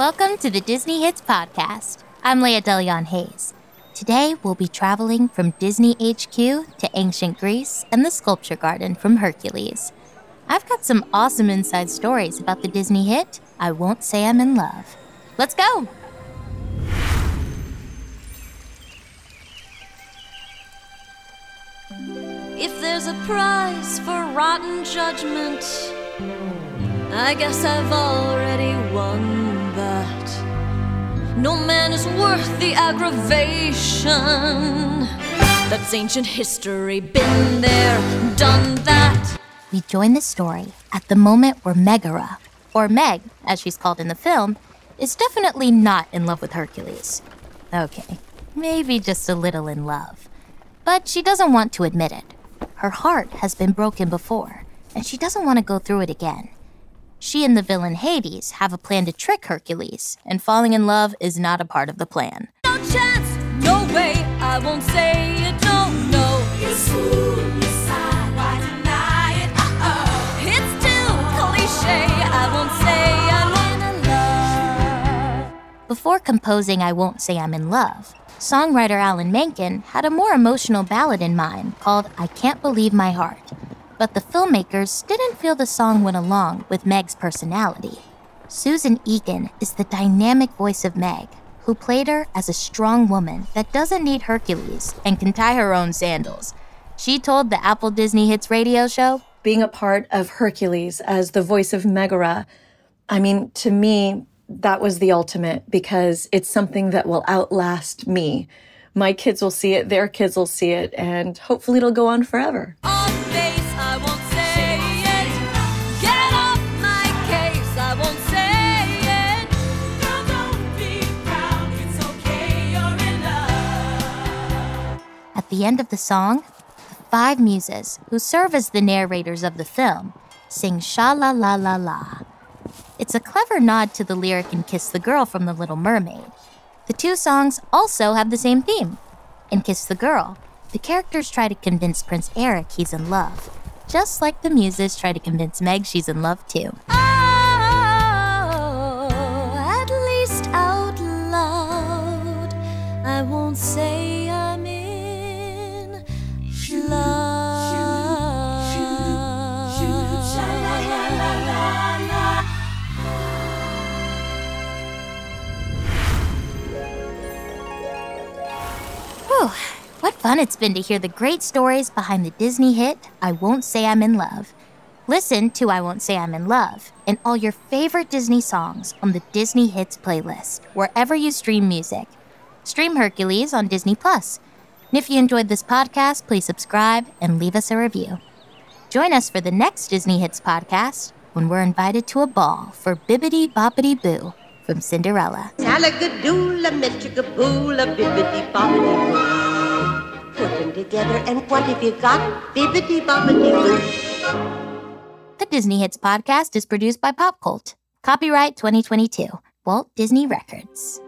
Welcome to the Disney Hits Podcast. I'm Laya DeLeon Hayes. Today, we'll be traveling from Disney HQ to ancient Greece and the sculpture garden from Hercules. I've got some awesome inside stories about the Disney hit, I Won't Say I'm in Love. Let's go! If there's a prize for rotten judgment, I guess I've already won. No man is worth the aggravation. That's ancient history, been there, done that. We join the story at the moment where Megara, or Meg, as she's called in the film, is definitely not in love with Hercules. Okay, maybe just a little in love. But she doesn't want to admit it. Her heart has been broken before, and she doesn't want to go through it again. She and the villain Hades have a plan to trick Hercules, and falling in love is not a part of the plan. No chance, no way, I won't say you don't know. It's too cliche, I won't say I'm in love. Before composing I Won't Say I'm in Love, songwriter Alan Menken had a more emotional ballad in mind called I Can't Believe My Heart. But the filmmakers didn't feel the song went along with Meg's personality. Susan Egan is the dynamic voice of Meg, who played her as a strong woman that doesn't need Hercules and can tie her own sandals. She told the Apple Disney Hits radio show, being a part of Hercules as the voice of Megara, I mean, to me, that was the ultimate because it's something that will outlast me. My kids will see it, their kids will see it, and hopefully it'll go on forever. On the end of the song, the five muses, who serve as the narrators of the film, sing Sha La La La La. It's a clever nod to the lyric in Kiss the Girl from The Little Mermaid. The two songs also have the same theme. In Kiss the Girl, the characters try to convince Prince Eric he's in love, just like the muses try to convince Meg she's in love too. Oh, Whew, what fun it's been to hear the great stories behind the Disney hit I Won't Say I'm in Love. Listen to I Won't Say I'm in Love and all your favorite Disney songs on the Disney Hits playlist, wherever you stream music. Stream Hercules on Disney Plus. And if you enjoyed this podcast, please subscribe and leave us a review. Join us for the next Disney Hits podcast when we're invited to a ball for Bibbidi Bobbidi Boo from Cinderella. Salagadoola, Metricaboola, bibbidi bobbidi boo. Put them together, and what have you got? Bibbidi bobbidi boo. The Disney Hits podcast is produced by Pop Cult. Copyright 2022. Walt Disney Records.